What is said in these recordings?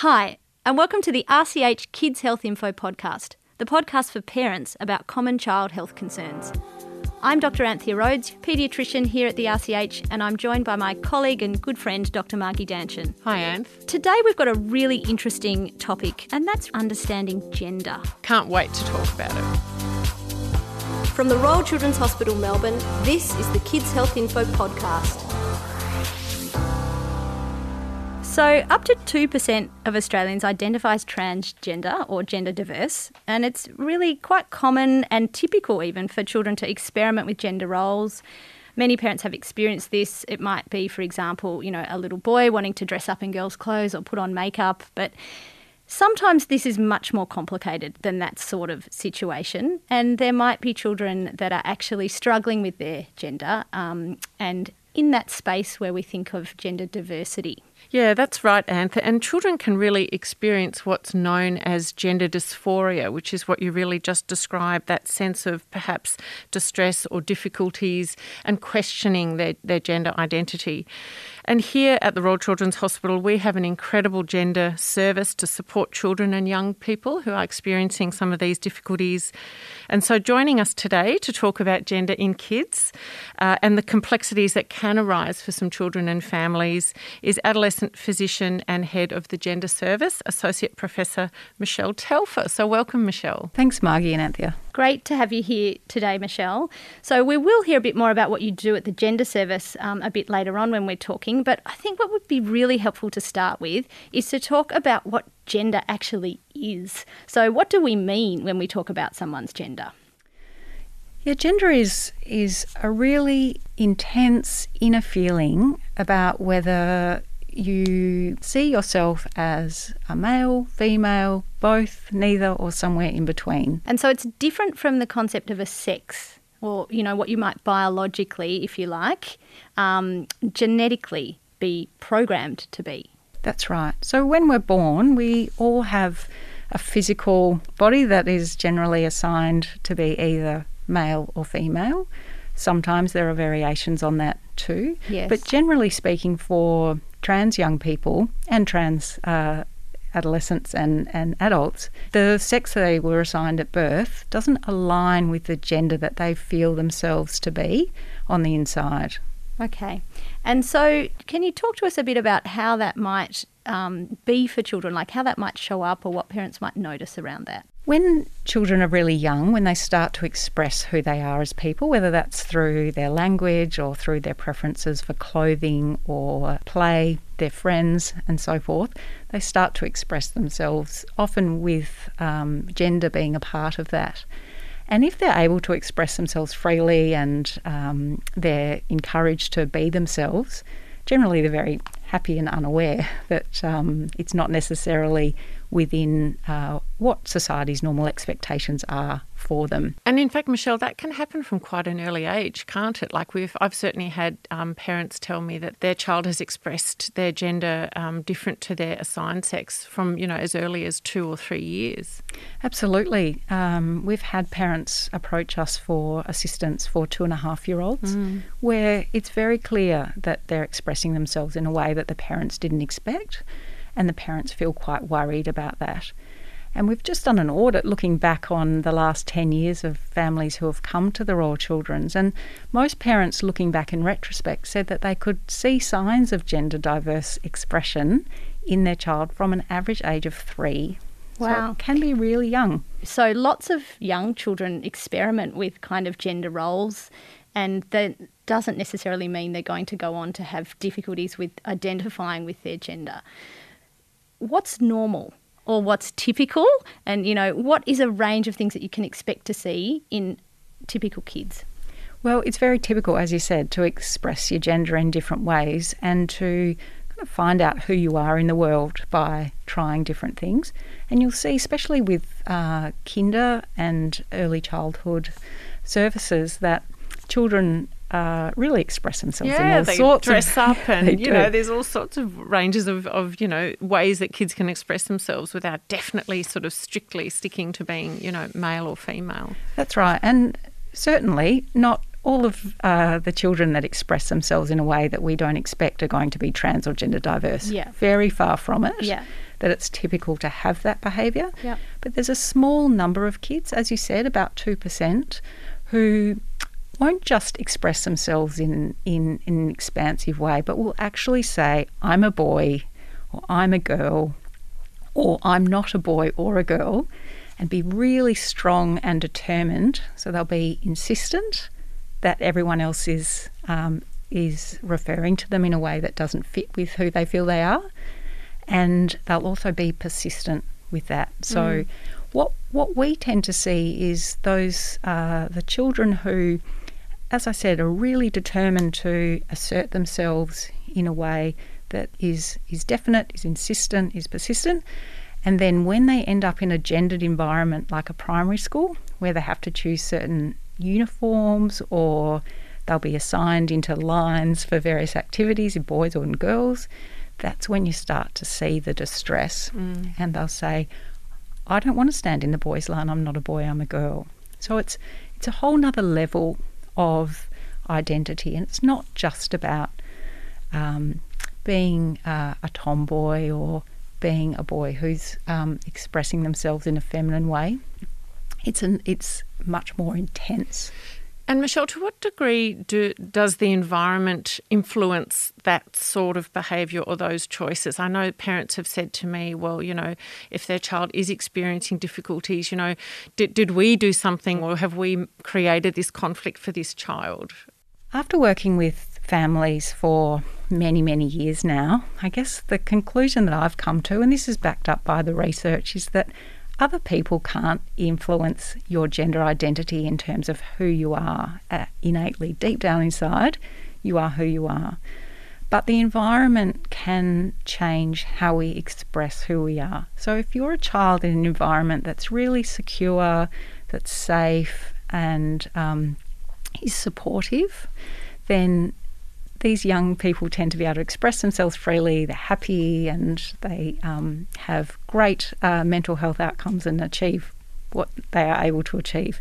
Hi, and welcome to the RCH Kids Health Info podcast, the podcast for parents about common child health concerns. I'm Dr. Anthea Rhodes, paediatrician here at the RCH, and I'm joined by my colleague and good friend, Dr. Margie Danchin. Hi, Anth. Today we've got a really interesting topic, and that's understanding gender. Can't wait to talk about it. From the Royal Children's Hospital, Melbourne, this is the Kids Health Info podcast. So, up to 2% of Australians identify as transgender or gender diverse, and it's really quite common and typical even for children to experiment with gender roles. Many parents have experienced this. It might be, for example, you know, a little boy wanting to dress up in girls' clothes or put on makeup, but Sometimes this is much more complicated than that sort of situation, and there might be children that are actually struggling with their gender um, and in that space where we think of gender diversity. Yeah, that's right, Anth. And children can really experience what's known as gender dysphoria, which is what you really just described that sense of perhaps distress or difficulties and questioning their, their gender identity. And here at the Royal Children's Hospital, we have an incredible gender service to support children and young people who are experiencing some of these difficulties. And so, joining us today to talk about gender in kids uh, and the complexities that can arise for some children and families is adolescent physician and head of the Gender Service, Associate Professor Michelle Telfer. So, welcome, Michelle. Thanks, Margie and Anthea. Great to have you here today, Michelle. So, we will hear a bit more about what you do at the Gender Service um, a bit later on when we're talking. But I think what would be really helpful to start with is to talk about what gender actually is. So, what do we mean when we talk about someone's gender? Yeah, gender is is a really intense inner feeling about whether you see yourself as a male, female, both, neither, or somewhere in between. And so it's different from the concept of a sex, or you know what you might biologically, if you like, um, genetically be programmed to be. That's right. So when we're born, we all have a physical body that is generally assigned to be either male or female. Sometimes there are variations on that too. Yes. But generally speaking, for trans young people and trans uh, adolescents and, and adults, the sex they were assigned at birth doesn't align with the gender that they feel themselves to be on the inside. Okay. And so, can you talk to us a bit about how that might um, be for children, like how that might show up or what parents might notice around that? When children are really young, when they start to express who they are as people, whether that's through their language or through their preferences for clothing or play, their friends, and so forth, they start to express themselves, often with um, gender being a part of that. And if they're able to express themselves freely and um, they're encouraged to be themselves, generally they're very happy and unaware that um, it's not necessarily within uh, what society's normal expectations are for them. And in fact, Michelle, that can happen from quite an early age, can't it? Like we've, I've certainly had um, parents tell me that their child has expressed their gender um, different to their assigned sex from you know as early as two or three years. Absolutely, um, we've had parents approach us for assistance for two and a half year olds, mm. where it's very clear that they're expressing themselves in a way that the parents didn't expect and the parents feel quite worried about that. And we've just done an audit looking back on the last 10 years of families who have come to the Royal Children's. And most parents, looking back in retrospect, said that they could see signs of gender diverse expression in their child from an average age of three. Wow. So can be really young. So lots of young children experiment with kind of gender roles, and that doesn't necessarily mean they're going to go on to have difficulties with identifying with their gender what's normal or what's typical? And you know what is a range of things that you can expect to see in typical kids? Well it's very typical as you said to express your gender in different ways and to kind of find out who you are in the world by trying different things. And you'll see especially with uh, kinder and early childhood services that children uh, really express themselves yeah, in all they sorts dress of, up and you do. know there's all sorts of ranges of, of you know ways that kids can express themselves without definitely sort of strictly sticking to being you know male or female that's right and certainly not all of uh, the children that express themselves in a way that we don't expect are going to be trans or gender diverse yeah very far from it yeah that it's typical to have that behaviour. Yep. But there's a small number of kids, as you said, about 2%, who won't just express themselves in, in, in an expansive way, but will actually say, I'm a boy, or I'm a girl, or I'm not a boy or a girl, and be really strong and determined. So they'll be insistent that everyone else is um, is referring to them in a way that doesn't fit with who they feel they are, and they'll also be persistent with that. So. Mm. What, what we tend to see is those uh, the children who, as I said, are really determined to assert themselves in a way that is is definite, is insistent, is persistent, and then when they end up in a gendered environment like a primary school, where they have to choose certain uniforms or they'll be assigned into lines for various activities in boys or in girls, that's when you start to see the distress. Mm. And they'll say, I don't want to stand in the boys' line, I'm not a boy, I'm a girl. So it's it's a whole nother level of identity and it's not just about um, being uh, a tomboy or being a boy who's um, expressing themselves in a feminine way. It's an it's much more intense. And Michelle, to what degree do, does the environment influence that sort of behaviour or those choices? I know parents have said to me, well, you know, if their child is experiencing difficulties, you know, did, did we do something or have we created this conflict for this child? After working with families for many, many years now, I guess the conclusion that I've come to, and this is backed up by the research, is that other people can't influence your gender identity in terms of who you are uh, innately. Deep down inside, you are who you are. But the environment can change how we express who we are. So if you're a child in an environment that's really secure, that's safe, and um, is supportive, then these young people tend to be able to express themselves freely. They're happy and they um, have great uh, mental health outcomes and achieve what they are able to achieve.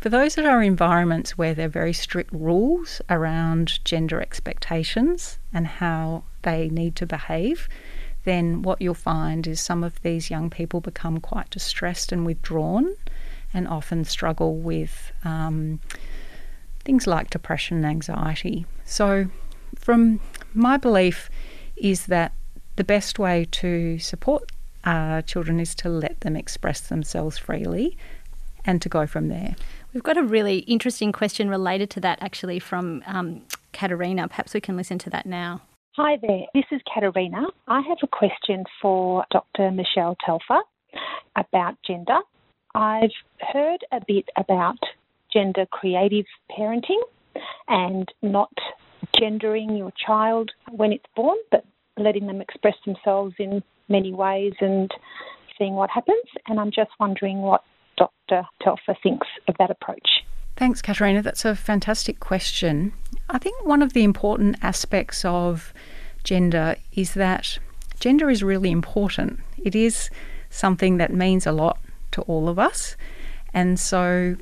For those that are environments where there are very strict rules around gender expectations and how they need to behave, then what you'll find is some of these young people become quite distressed and withdrawn and often struggle with um, things like depression and anxiety. So, from my belief, is that the best way to support uh, children is to let them express themselves freely and to go from there. We've got a really interesting question related to that actually from um, Katerina. Perhaps we can listen to that now. Hi there, this is Katerina. I have a question for Dr. Michelle Telfer about gender. I've heard a bit about gender creative parenting and not gendering your child when it's born, but letting them express themselves in many ways and seeing what happens. And I'm just wondering what Dr. Telfer thinks of that approach. Thanks, Katerina. That's a fantastic question. I think one of the important aspects of gender is that gender is really important. It is something that means a lot to all of us. And so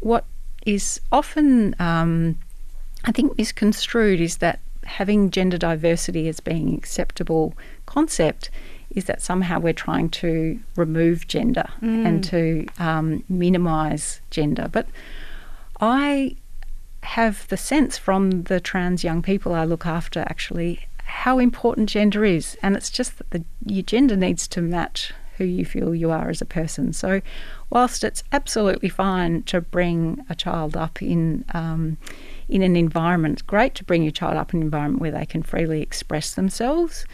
what is often, um, I think, misconstrued is that having gender diversity as being an acceptable concept is that somehow we're trying to remove gender mm. and to um, minimise gender. But I have the sense from the trans young people I look after actually how important gender is, and it's just that the, your gender needs to match who you feel you are as a person. So, whilst it's absolutely fine to bring a child up in um, in an environment, it's great to bring your child up in an environment where they can freely express themselves,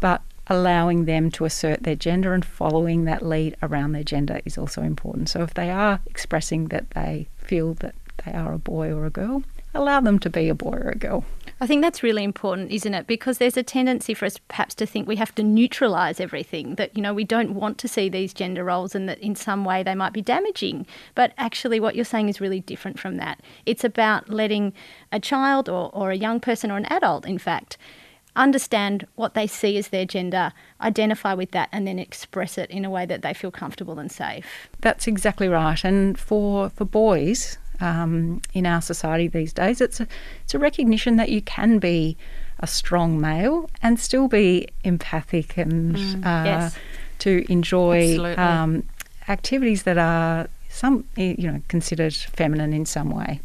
but allowing them to assert their gender and following that lead around their gender is also important. So, if they are expressing that they feel that they are a boy or a girl, allow them to be a boy or a girl. I think that's really important, isn't it? Because there's a tendency for us perhaps to think we have to neutralise everything, that, you know, we don't want to see these gender roles and that in some way they might be damaging. But actually, what you're saying is really different from that. It's about letting a child or, or a young person or an adult, in fact, understand what they see as their gender, identify with that, and then express it in a way that they feel comfortable and safe. That's exactly right. And for, for boys, um, in our society these days. It's a, it's a recognition that you can be a strong male and still be empathic and Mm, uh, yes. to enjoy um, activities that are some you know considered feminine in some way.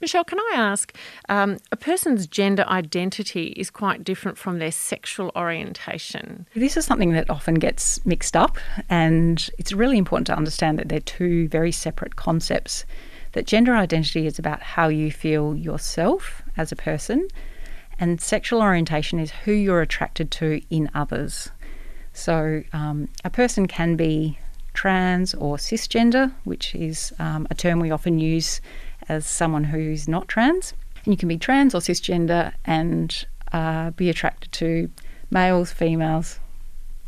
Michelle, can I ask? Um, a person's gender identity is quite different from their sexual orientation. This is something that often gets mixed up, and it's really important to understand that they're two very separate concepts. That gender identity is about how you feel yourself as a person, and sexual orientation is who you're attracted to in others. So, um, a person can be trans or cisgender, which is um, a term we often use as someone who's not trans. And you can be trans or cisgender and uh, be attracted to males, females,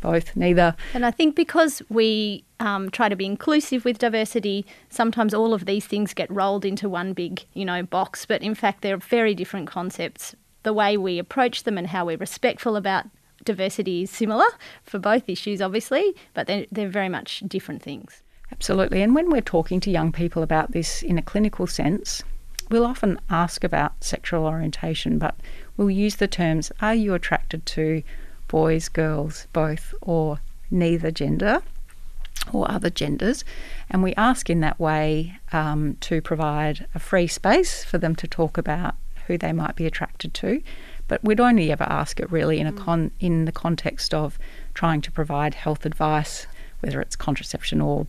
both, neither. And I think because we um, try to be inclusive with diversity, sometimes all of these things get rolled into one big, you know, box. But in fact, they're very different concepts. The way we approach them and how we're respectful about diversity is similar for both issues, obviously, but they're, they're very much different things. Absolutely. And when we're talking to young people about this in a clinical sense, we'll often ask about sexual orientation, but we'll use the terms are you attracted to boys, girls, both, or neither gender? Or other genders, and we ask in that way um, to provide a free space for them to talk about who they might be attracted to. But we'd only ever ask it really in a con- in the context of trying to provide health advice, whether it's contraception or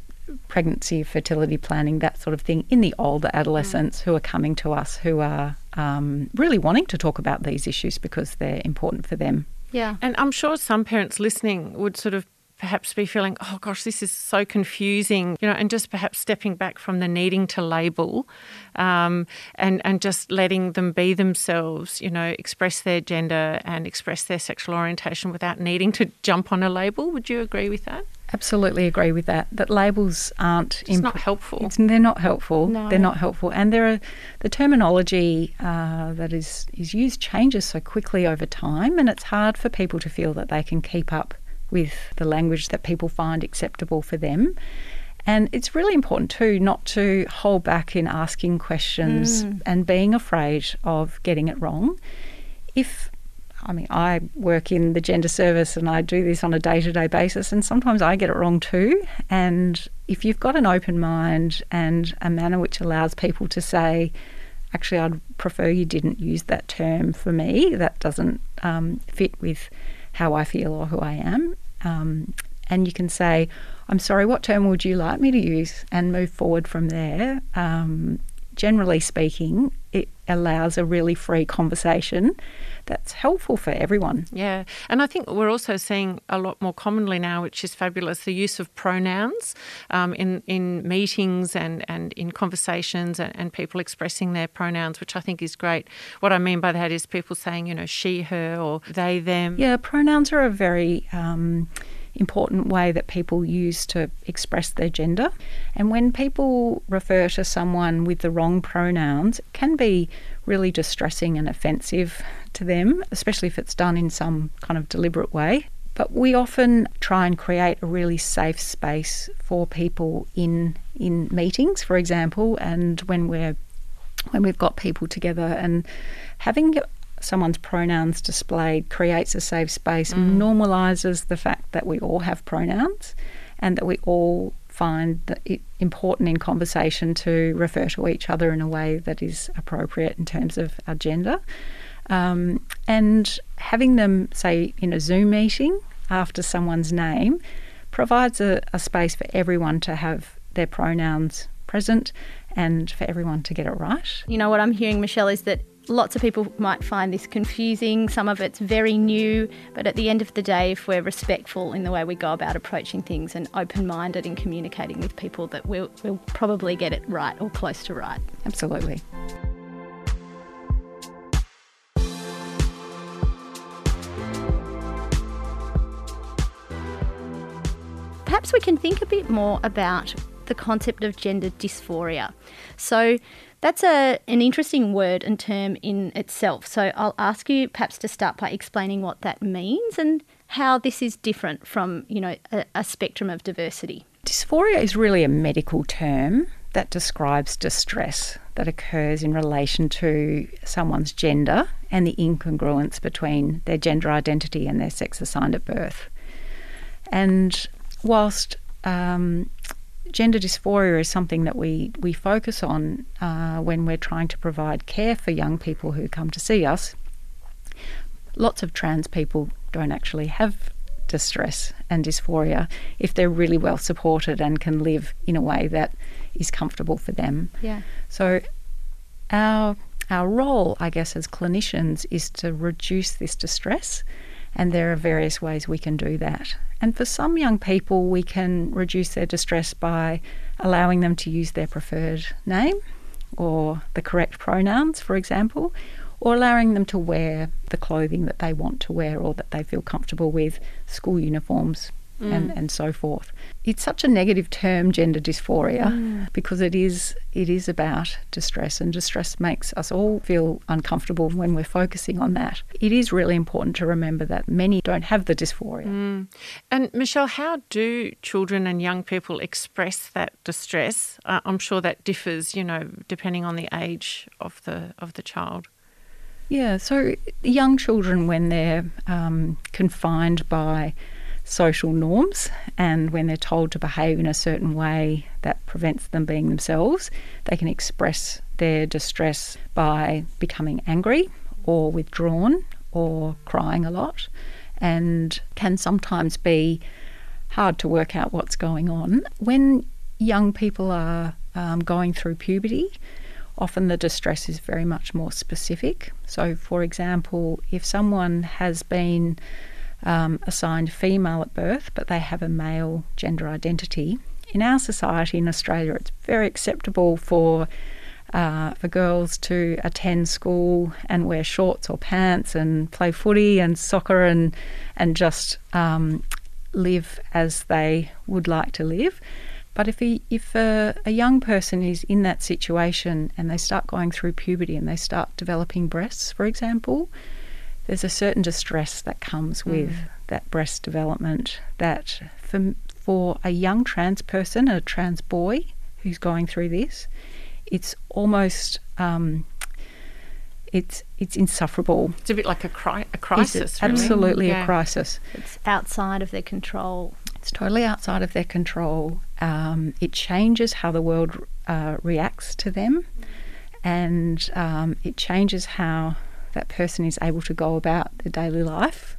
pregnancy, fertility planning, that sort of thing, in the older adolescents who are coming to us who are um, really wanting to talk about these issues because they're important for them. Yeah. And I'm sure some parents listening would sort of perhaps be feeling, oh gosh, this is so confusing, you know, and just perhaps stepping back from the needing to label um, and, and just letting them be themselves, you know, express their gender and express their sexual orientation without needing to jump on a label. Would you agree with that? Absolutely agree with that. That labels aren't It's not helpful. It's, they're not helpful. No. They're not helpful, and there are the terminology uh, that is is used changes so quickly over time, and it's hard for people to feel that they can keep up with the language that people find acceptable for them. And it's really important too not to hold back in asking questions and being afraid of getting it wrong. If I mean, I work in the gender service and I do this on a day to day basis, and sometimes I get it wrong too. And if you've got an open mind and a manner which allows people to say, actually, I'd prefer you didn't use that term for me, that doesn't um, fit with how I feel or who I am. Um, and you can say, I'm sorry, what term would you like me to use? And move forward from there. Um, generally speaking, it allows a really free conversation that's helpful for everyone. Yeah, and I think we're also seeing a lot more commonly now, which is fabulous, the use of pronouns um, in in meetings and, and in conversations, and, and people expressing their pronouns, which I think is great. What I mean by that is people saying, you know, she, her, or they, them. Yeah, pronouns are a very um, important way that people use to express their gender. And when people refer to someone with the wrong pronouns, it can be really distressing and offensive to them, especially if it's done in some kind of deliberate way. But we often try and create a really safe space for people in in meetings, for example, and when we're when we've got people together and having someone's pronouns displayed creates a safe space, normalizes the fact that we all have pronouns and that we all find it important in conversation to refer to each other in a way that is appropriate in terms of our gender. Um, and having them, say, in a Zoom meeting after someone's name provides a, a space for everyone to have their pronouns present and for everyone to get it right. You know, what I'm hearing, Michelle, is that lots of people might find this confusing. Some of it's very new, but at the end of the day, if we're respectful in the way we go about approaching things and open minded in communicating with people, that we'll, we'll probably get it right or close to right. Absolutely. Perhaps we can think a bit more about the concept of gender dysphoria. So, that's a, an interesting word and term in itself. So, I'll ask you perhaps to start by explaining what that means and how this is different from, you know, a, a spectrum of diversity. Dysphoria is really a medical term that describes distress that occurs in relation to someone's gender and the incongruence between their gender identity and their sex assigned at birth. And whilst um, gender dysphoria is something that we, we focus on uh, when we're trying to provide care for young people who come to see us, lots of trans people don't actually have distress and dysphoria if they're really well supported and can live in a way that is comfortable for them. Yeah. So our our role, I guess, as clinicians is to reduce this distress, and there are various ways we can do that. And for some young people, we can reduce their distress by allowing them to use their preferred name or the correct pronouns, for example, or allowing them to wear the clothing that they want to wear or that they feel comfortable with, school uniforms, mm. and, and so forth. It's such a negative term, gender dysphoria, mm. because it is it is about distress, and distress makes us all feel uncomfortable when we're focusing on that. It is really important to remember that many don't have the dysphoria. Mm. And Michelle, how do children and young people express that distress? Uh, I'm sure that differs, you know, depending on the age of the of the child. Yeah, so young children, when they're um, confined by social norms and when they're told to behave in a certain way that prevents them being themselves, they can express their distress by becoming angry or withdrawn or crying a lot and can sometimes be hard to work out what's going on. When young people are um, going through puberty, often the distress is very much more specific. So, for example, if someone has been um, assigned female at birth, but they have a male gender identity. In our society in Australia, it's very acceptable for uh, for girls to attend school and wear shorts or pants and play footy and soccer and and just um, live as they would like to live. But if a, if a, a, young person is in that situation and they start going through puberty and they start developing breasts, for example, there's a certain distress that comes mm. with mm. that breast development that for, for a young trans person, a trans boy who's going through this, it's almost um, it's it's insufferable. It's a bit like a, cri- a crisis. Really. Absolutely yeah. a crisis. It's outside of their control. It's totally outside of their control. Um, it changes how the world uh, reacts to them, and um, it changes how that person is able to go about their daily life.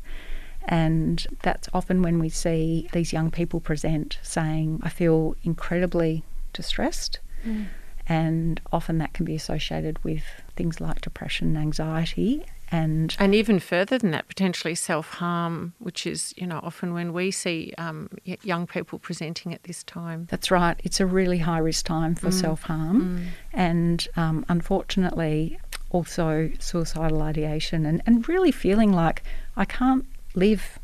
And that's often when we see these young people present saying, I feel incredibly distressed. Mm. And often that can be associated with things like depression, anxiety, and and even further than that, potentially self harm, which is you know often when we see um, young people presenting at this time. That's right. It's a really high risk time for mm. self harm, mm. and um, unfortunately, also suicidal ideation and, and really feeling like I can't live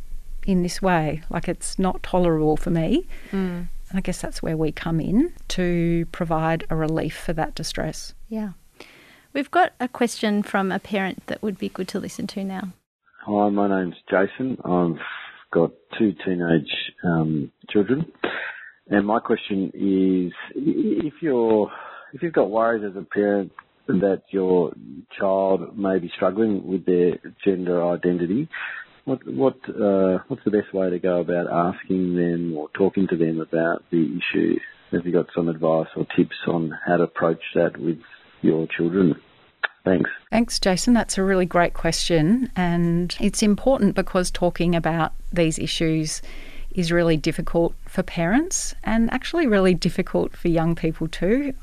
in this way, like it's not tolerable for me. Mm. And I guess that's where we come in to provide a relief for that distress. Yeah. We've got a question from a parent that would be good to listen to now. Hi, my name's Jason. I've got two teenage um, children, and my question is: if you're if you've got worries as a parent that your child may be struggling with their gender identity, what what uh, what's the best way to go about asking them or talking to them about the issue? Have you got some advice or tips on how to approach that with your children? Thanks. Thanks, Jason. That's a really great question. And it's important because talking about these issues is really difficult for parents and actually really difficult for young people too.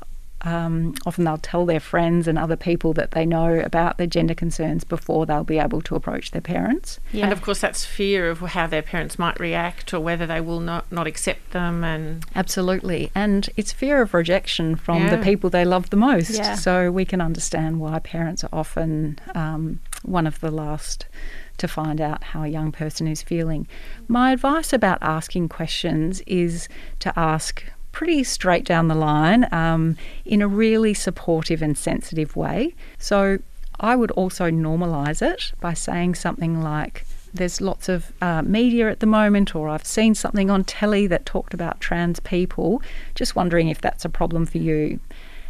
Um, often they'll tell their friends and other people that they know about their gender concerns before they'll be able to approach their parents. Yeah. And of course, that's fear of how their parents might react or whether they will not, not accept them. And absolutely, and it's fear of rejection from yeah. the people they love the most. Yeah. So we can understand why parents are often um, one of the last to find out how a young person is feeling. My advice about asking questions is to ask pretty straight down the line um, in a really supportive and sensitive way. So I would also normalise it by saying something like, there's lots of uh, media at the moment, or I've seen something on telly that talked about trans people. Just wondering if that's a problem for you.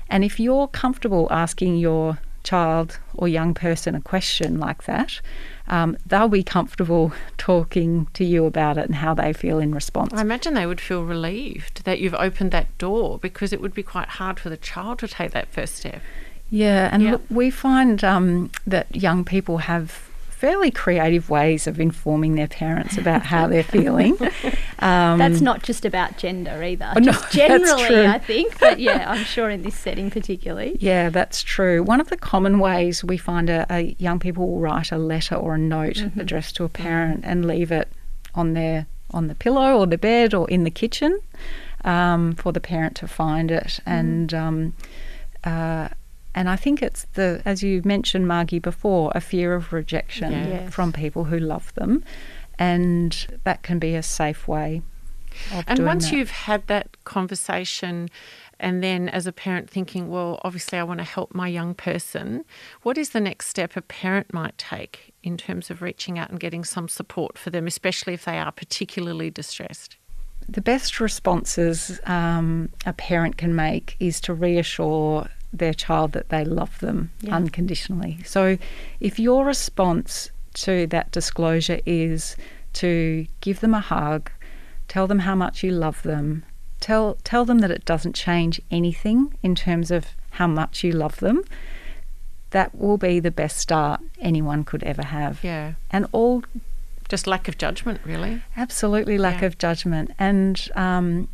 And if you're comfortable asking your child or young person a question like that, um, they'll be comfortable talking to you about it and how they feel in response. I imagine they would feel relieved that you've opened that door because it would be quite hard for the child to take that first step. Yeah, and Yeah. look, we find um, that young people have fairly creative ways of informing their parents about how they're feeling. Um, That's not just about gender either. Oh, no, generally. I think. But yeah, I'm sure in this setting particularly. Yeah, that's true. One of the common ways we find a, a young people will write a letter or a note Mm-hmm. addressed to a parent and leave it on their on the pillow or the bed or in the kitchen um, for the parent to find it. Mm. And um, uh, and I think it's the as you mentioned, Margie, before, a fear of rejection Yes. from people who love them, and that can be a safe way. Of And doing once that. you've had that conversation, and then as a parent thinking, well, obviously I want to help my young person, what is the next step a parent might take in terms of reaching out and getting some support for them, especially if they are particularly distressed? The best responses um, a parent can make is to reassure their child that they love them Yeah. unconditionally. So, if your response to that disclosure is to give them a hug, tell them how much you love them, tell tell them that it doesn't change anything in terms of how much you love them, that will be the best start anyone could ever have. Yeah. And all Just lack of judgment, really. Absolutely, lack Yeah. of judgment. And um,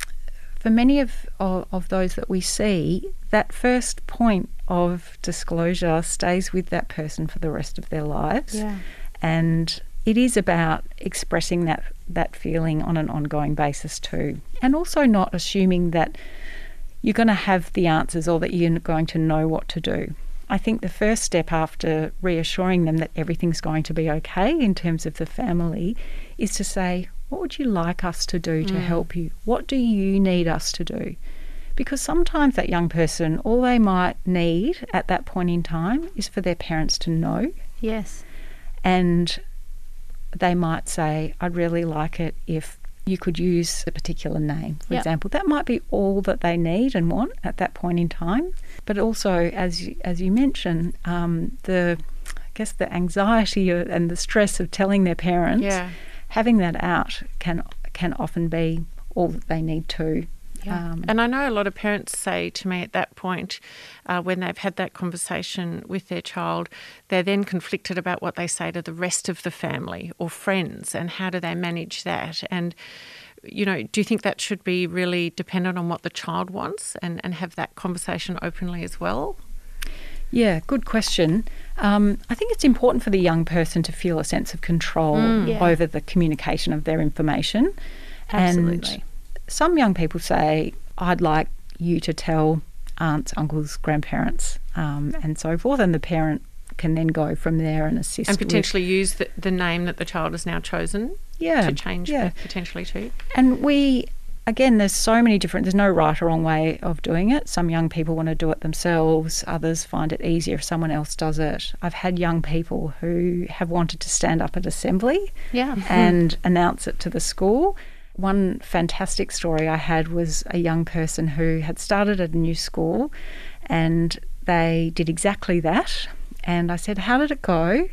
for many of, of, of those that we see, that first point of disclosure stays with that person for the rest of their lives. Yeah. And it is about expressing that, that feeling on an ongoing basis too. And also not assuming that you're going to have the answers or that you're going to know what to do. I think the first step after reassuring them that everything's going to be okay in terms of the family is to say, What would you like us to do to help you? What do you need us to do? Because sometimes that young person, all they might need at that point in time is for their parents to know Yes. and they might say, I'd really like it if you could use a particular name, for Yep. example. That might be all that they need and want at that point in time. But also, as you, as you mentioned, um, the I guess the anxiety and the stress of telling their parents, Yeah. Having that out can can often be all that they need to. Yeah. Um, And I know a lot of parents say to me at that point, uh, when they've had that conversation with their child, they're then conflicted about what they say to the rest of the family or friends and how do they manage that. And, you know, do you think that should be really dependent on what the child wants and, and have that conversation openly as well? Yeah, good question. Um, I think it's important for the young person to feel a sense of control Yeah. over the communication of their information. Absolutely. And some young people say, I'd like you to tell aunts, uncles, grandparents, um, and so forth, and the parent can then go from there and assist. And with- potentially use the, the name that the child has now chosen yeah, to change yeah. potentially to. And we, again, there's so many different, there's no right or wrong way of doing it. Some young people want to do it themselves, others find it easier if someone else does it. I've had young people who have wanted to stand up at assembly Yeah. and announce it to the school. One fantastic story I had was a young person who had started at a new school and they did exactly that. And I said, How did it go?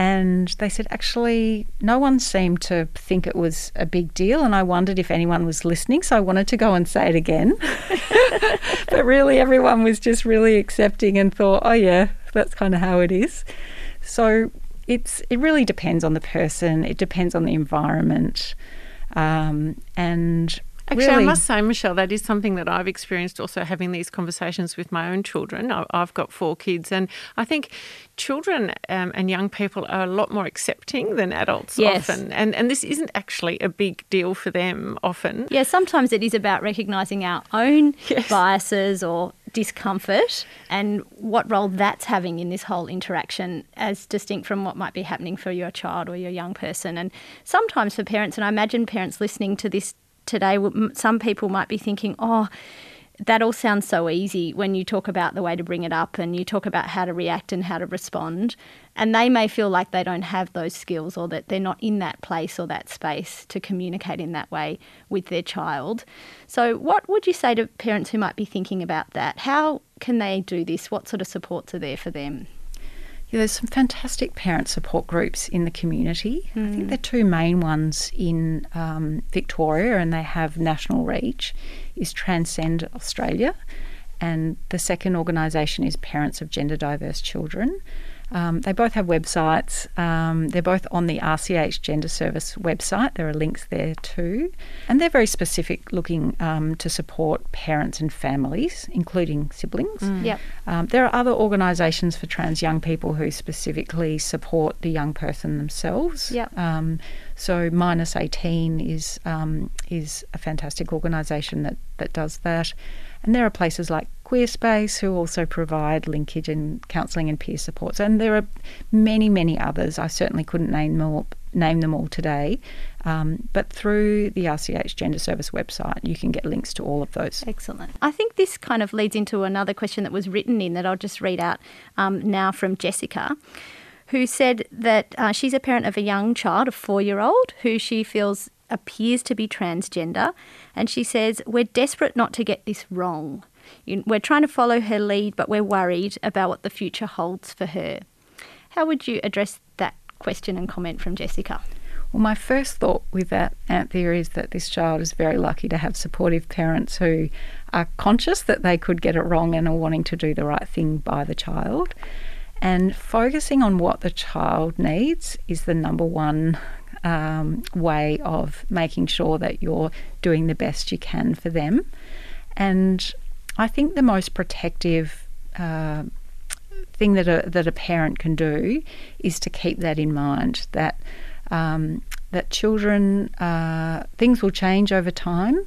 And they said, actually, no one seemed to think it was a big deal. And I wondered if anyone was listening. So I wanted to go and say it again. but really, everyone was just really accepting and thought, oh, yeah, that's kind of how it is. So it's it really depends on the person, it depends on the environment. Um, and Actually, really, I must say, Michelle, that is something that I've experienced also having these conversations with my own children. I've got four kids, and I think children um, and young people are a lot more accepting than adults Yes. often. And, and this isn't actually a big deal for them often. Yeah, sometimes it is about recognising our own biases or discomfort and what role that's having in this whole interaction as distinct from what might be happening for your child or your young person. And sometimes for parents, and I imagine parents listening to this today, some people might be thinking, oh, that all sounds so easy when you talk about the way to bring it up and you talk about how to react and how to respond. And they may feel like they don't have those skills or that they're not in that place or that space to communicate in that way with their child. So, what would you say to parents who might be thinking about that? How can they do this? What sort of supports are there for them? Yeah, there's some fantastic parent support groups in the community. Mm. I think the two main ones in um, Victoria, and they have national reach, is Transcend Australia, and the second organisation is Parents of Gender Diverse Children. Um, they both have websites. Um, they're both on the RCH Gender Service website. There are links there too. And they're very specific, looking um, to support parents and families, including siblings. Mm. Yep. Um, there are other organisations for trans young people who specifically support the young person themselves. Yep. Um, so Minus 18 is, um, is a fantastic organisation that, that does that. And there are places like Queerspace who also provide linkage and counselling and peer supports. And there are many, many others. I certainly couldn't name them all, name them all today. Um, but through the RCH Gender Service website, you can get links to all of those. Excellent. I think this kind of leads into another question that was written in that I'll just read out um, now from Jessica who said that uh, she's a parent of a young child, a four year old, who she feels appears to be transgender. And she says, We're desperate not to get this wrong. We're trying to follow her lead, but we're worried about what the future holds for her. How would you address that question and comment from Jessica? Well, my first thought with that, Anthea, is that this child is very lucky to have supportive parents who are conscious that they could get it wrong and are wanting to do the right thing by the child. And focusing on what the child needs is the number one um, way of making sure that you're doing the best you can for them. And I think the most protective uh, thing that a, that a parent can do is to keep that in mind that um, that children uh, things will change over time.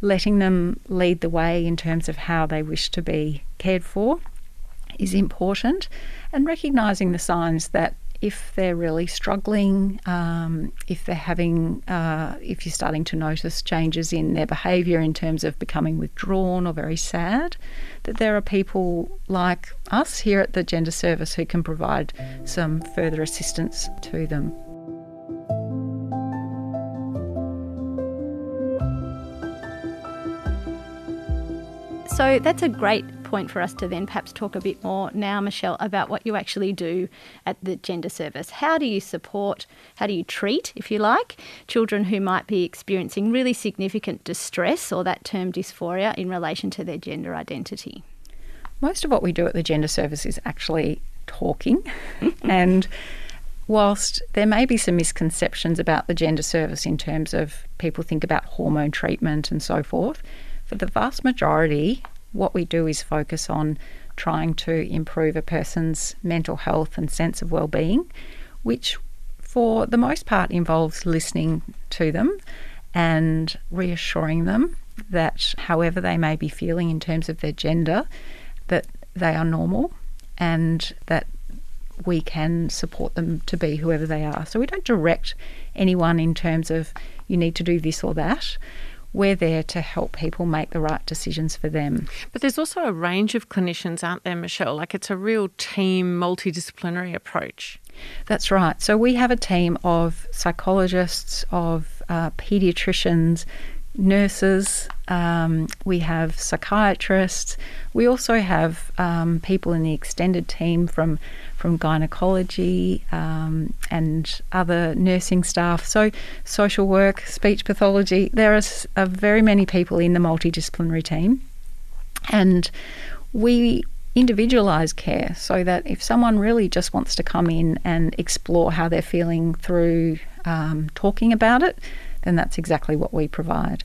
Letting them lead the way in terms of how they wish to be cared for is important, and recognizing the signs that if they're really struggling, um, if they're having, uh, if you're starting to notice changes in their behaviour in terms of becoming withdrawn or very sad, that there are people like us here at the Gender Service who can provide some further assistance to them. So that's a great point for us to then perhaps talk a bit more now, Michelle, about what you actually do at the gender service. How do you support, how do you treat, if you like, children who might be experiencing really significant distress or that term dysphoria in relation to their gender identity? Most of what we do at the gender service is actually talking and whilst there may be some misconceptions about the gender service in terms of people think about hormone treatment and so forth, for the vast majority, what we do is focus on trying to improve a person's mental health and sense of well-being, which for the most part involves listening to them and reassuring them that however they may be feeling in terms of their gender, that they are normal and that we can support them to be whoever they are. So we don't direct anyone in terms of you need to do this or that we're there to help people make the right decisions for them. But there's also a range of clinicians, aren't there, Michelle? Like it's a real team, multidisciplinary approach. That's right. So we have a team of psychologists, of uh, paediatricians, nurses, um, we have psychiatrists. We also have um, people in the extended team from from gynecology um, and other nursing staff. So, social work, speech pathology. There are, are very many people in the multidisciplinary team, and we individualise care so that if someone really just wants to come in and explore how they're feeling through um, talking about it, then that's exactly what we provide.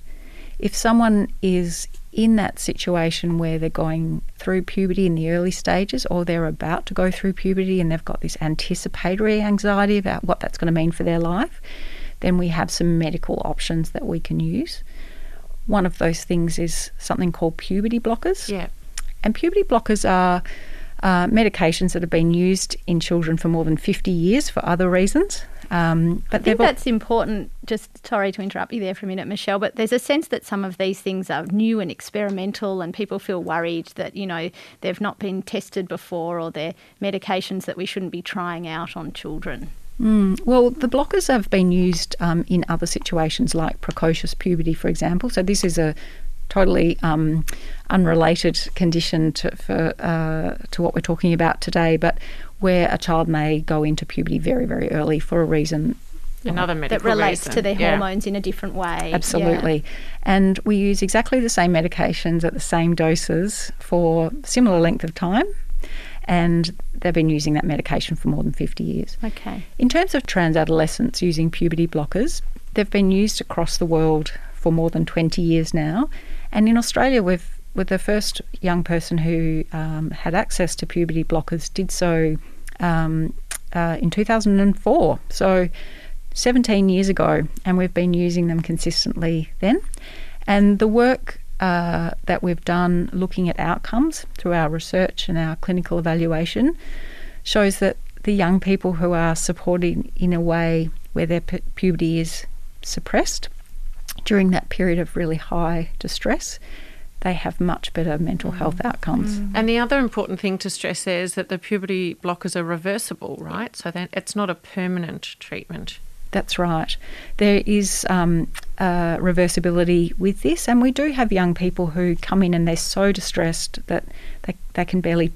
If someone is in that situation where they're going through puberty in the early stages or they're about to go through puberty and they've got this anticipatory anxiety about what that's going to mean for their life, then we have some medical options that we can use. One of those things is something called puberty blockers. Yeah. And puberty blockers are uh, medications that have been used in children for more than 50 years for other reasons. Um, but I think that's important. Just sorry to interrupt you there for a minute, Michelle. But there's a sense that some of these things are new and experimental, and people feel worried that you know they've not been tested before, or they're medications that we shouldn't be trying out on children. Mm, well, the blockers have been used um, in other situations like precocious puberty, for example. So this is a totally um, unrelated condition to, for, uh, to what we're talking about today, but where a child may go into puberty very, very early for a reason another medical that relates reason. to their yeah. hormones in a different way. Absolutely. Yeah. And we use exactly the same medications at the same doses for similar length of time. And they've been using that medication for more than 50 years. Okay. In terms of trans adolescents using puberty blockers, they've been used across the world for more than 20 years now. And in Australia, we've with the first young person who um, had access to puberty blockers did so um, uh, in 2004. So 17 years ago, and we've been using them consistently then. And the work uh, that we've done looking at outcomes through our research and our clinical evaluation shows that the young people who are supported in a way where their pu- puberty is suppressed during that period of really high distress they have much better mental health mm. outcomes. Mm. And the other important thing to stress there is that the puberty blockers are reversible, right? So that it's not a permanent treatment. That's right. There is um, uh, reversibility with this, and we do have young people who come in and they're so distressed that they, they can barely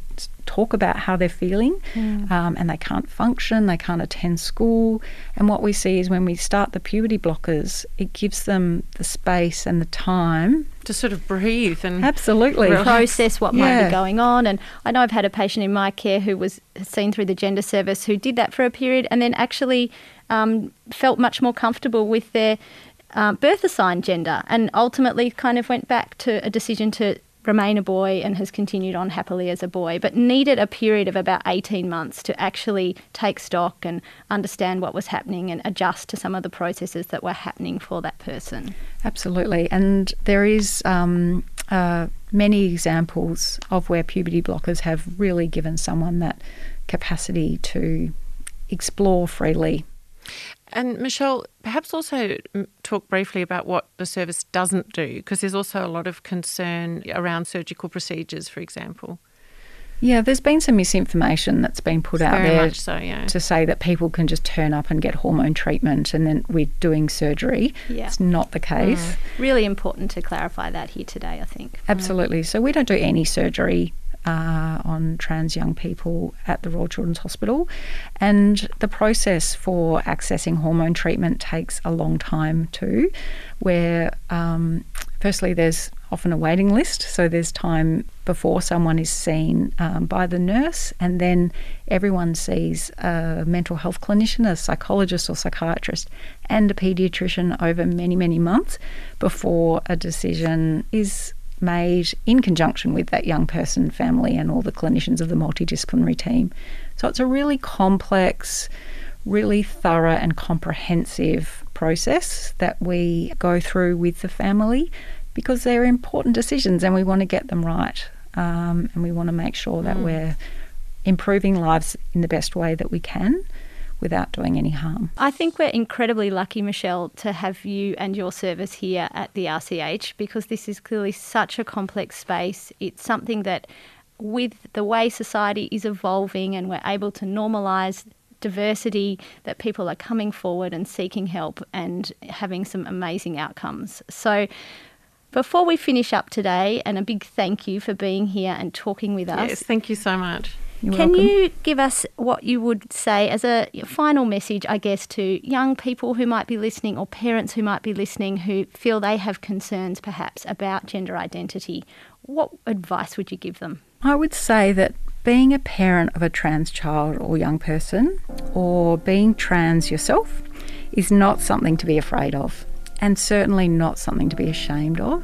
talk about how they're feeling mm. um, and they can't function, they can't attend school. And what we see is when we start the puberty blockers, it gives them the space and the time to sort of breathe and absolutely process what yeah. might be going on. And I know I've had a patient in my care who was seen through the gender service who did that for a period and then actually um, felt much more comfortable with their uh, birth assigned gender and ultimately kind of went back to a decision to remain a boy and has continued on happily as a boy, but needed a period of about 18 months to actually take stock and understand what was happening and adjust to some of the processes that were happening for that person. Absolutely. And there is um, uh, many examples of where puberty blockers have really given someone that capacity to explore freely and Michelle, perhaps also talk briefly about what the service doesn't do, because there's also a lot of concern around surgical procedures, for example. Yeah, there's been some misinformation that's been put out Very there so, yeah. to say that people can just turn up and get hormone treatment and then we're doing surgery. Yeah. It's not the case. Mm. Really important to clarify that here today, I think. Absolutely. So we don't do any surgery uh, on trans young people at the Royal Children's Hospital. And the process for accessing hormone treatment takes a long time too, where um, firstly there's often a waiting list, so there's time before someone is seen um, by the nurse, and then everyone sees a mental health clinician, a psychologist or psychiatrist, and a paediatrician over many, many months before a decision is made in conjunction with that young person, family, and all the clinicians of the multidisciplinary team. So it's a really complex, really thorough, and comprehensive process that we go through with the family because they're important decisions and we want to get them right. Um, and we want to make sure that mm. we're improving lives in the best way that we can without doing any harm. I think we're incredibly lucky, Michelle, to have you and your service here at the RCH because this is clearly such a complex space. It's something that, with the way society is evolving and we're able to normalise diversity, that people are coming forward and seeking help and having some amazing outcomes. So, before we finish up today, and a big thank you for being here and talking with us. Yes, thank you so much. You're Can welcome. you give us what you would say as a final message, I guess, to young people who might be listening or parents who might be listening who feel they have concerns perhaps about gender identity? What advice would you give them? I would say that being a parent of a trans child or young person, or being trans yourself, is not something to be afraid of, and certainly not something to be ashamed of.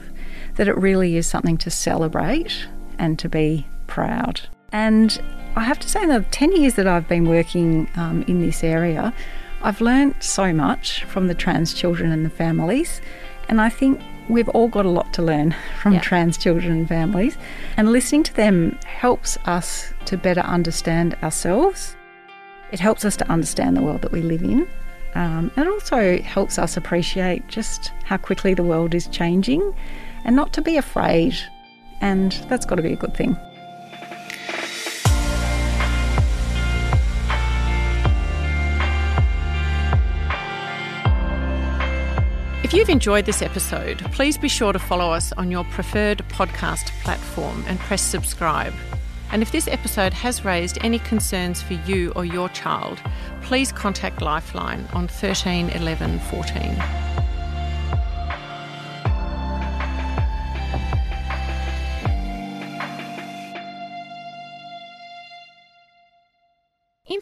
That it really is something to celebrate and to be proud. And I have to say, in the 10 years that I've been working um, in this area, I've learned so much from the trans children and the families. And I think we've all got a lot to learn from Yeah. trans children and families. And listening to them helps us to better understand ourselves. It helps us to understand the world that we live in. Um, and it also helps us appreciate just how quickly the world is changing and not to be afraid. And that's got to be a good thing. If you've enjoyed this episode, please be sure to follow us on your preferred podcast platform and press subscribe. And if this episode has raised any concerns for you or your child, please contact Lifeline on 13 11 14.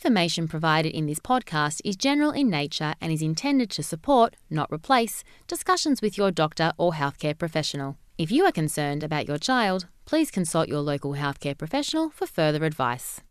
Information provided in this podcast is general in nature and is intended to support, not replace, discussions with your doctor or healthcare professional. If you are concerned about your child, please consult your local healthcare professional for further advice.